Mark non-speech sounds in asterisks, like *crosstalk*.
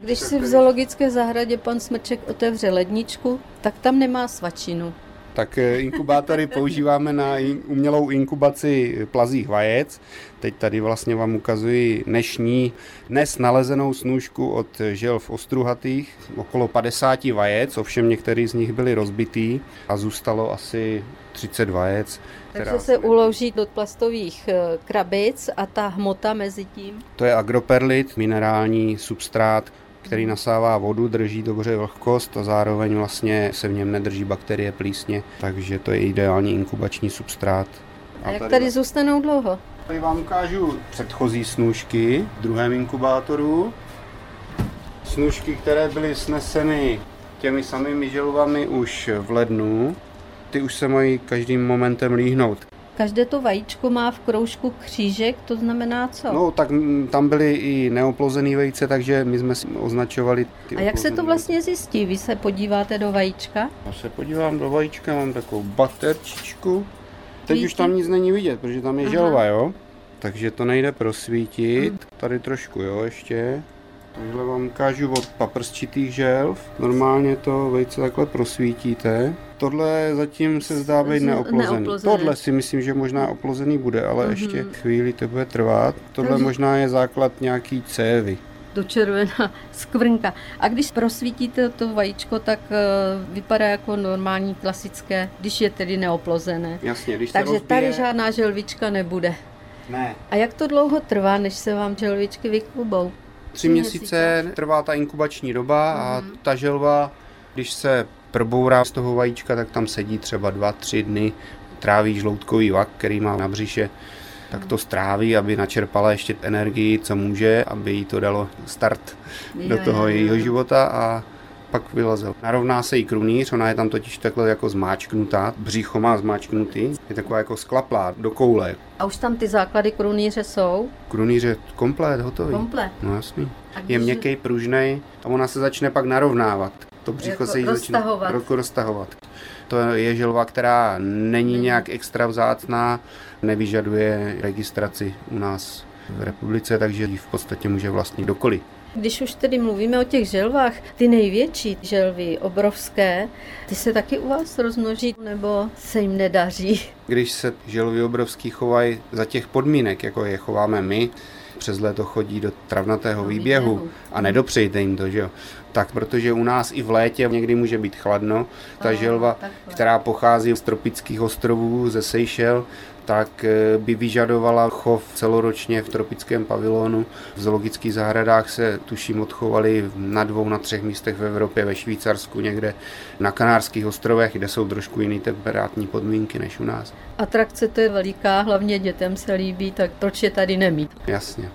Když si v zoologické zahradě pan Smrček otevře ledničku, tak tam nemá svačinu. Tak eh, inkubátory *laughs* používáme na umělou inkubaci plazích vajec. Teď tady vlastně vám ukazuji dnešní, dnes nalezenou snůžku od želv ostruhatých, okolo 50 vajec, ovšem některý z nich byly rozbitý a zůstalo asi 30 vajec. Takže se uloží do plastových eh, krabic a ta hmota mezi tím? To je agroperlit, minerální substrát, který nasává vodu, drží dobře vlhkost a zároveň vlastně se v něm nedrží bakterie plísně, takže to je ideální inkubační substrát. A, a jak tady, tady zůstanou dlouho? Tady vám ukážu předchozí snůžky v druhém inkubátoru. Snůžky, které byly sneseny těmi samými želvami už v lednu, ty už se mají každým momentem líhnout. Každé to vajíčko má v kroužku křížek, to znamená co? No, tak tam byly i neoplozený vejce, takže my jsme si označovali ty A jak se to vlastně zjistí? Vy se podíváte do vajíčka? Já se podívám do vajíčka, mám takovou baterčičku. Teď Svítí? už tam nic není vidět, protože tam je Aha. želva, jo? Takže to nejde prosvítit. Hmm. Tady trošku, jo, ještě. Takhle vám ukážu od paprsčitých želv. Normálně to vejce takhle prosvítíte. Tohle zatím se zdá být neoplozený. neoplozený. Tohle si myslím, že možná oplozený bude, ale mm-hmm. ještě chvíli to bude trvat. Tohle Takže... možná je základ nějaký cévy do červená *laughs* skvrnka. A když prosvítíte to vajíčko, tak uh, vypadá jako normální klasické, když je tedy neoplozené. Jasně, když Takže rozbije... tady žádná želvička nebude. Ne. A jak to dlouho trvá, než se vám želvičky vyklubou? Tři měsíce trvá ta inkubační doba a mhm. ta želva, když se probourá z toho vajíčka, tak tam sedí třeba dva, tři dny, tráví žloutkový vak, který má na břiše, tak to stráví, aby načerpala ještě energii, co může, aby jí to dalo start do toho jejího života a pak vylezl. Narovná se jí krunýř, ona je tam totiž takhle jako zmáčknutá, břicho má zmáčknutý, je taková jako sklaplá do koule. A už tam ty základy krunýře jsou? Krunýře komplet, hotový. Komplet? No jasný. Když... Je měkký, pružný a ona se začne pak narovnávat. To břicho jako se jí roztahovat. začne roztahovat. To je želva, která není nějak extra vzácná, nevyžaduje registraci u nás v republice, takže ji v podstatě může vlastnit kdokoliv. Když už tedy mluvíme o těch želvách, ty největší želvy, obrovské, ty se taky u vás rozmnoží nebo se jim nedaří? Když se želvy obrovský chovají za těch podmínek, jako je chováme my, přes léto chodí do travnatého výběhu a nedopřejte jim to, že jo. Tak protože u nás i v létě někdy může být chladno, ta želva, která pochází z tropických ostrovů, ze Seychelles, tak eh, by vyžadovala chov celoročně v tropickém pavilonu. V zoologických zahradách se tuším odchovali na dvou, na třech místech v Evropě, ve Švýcarsku, někde na Kanárských ostrovech, kde jsou trošku jiné temperátní podmínky než u nás. Atrakce to je veliká, hlavně dětem se líbí, tak proč je tady nemít? Jasně.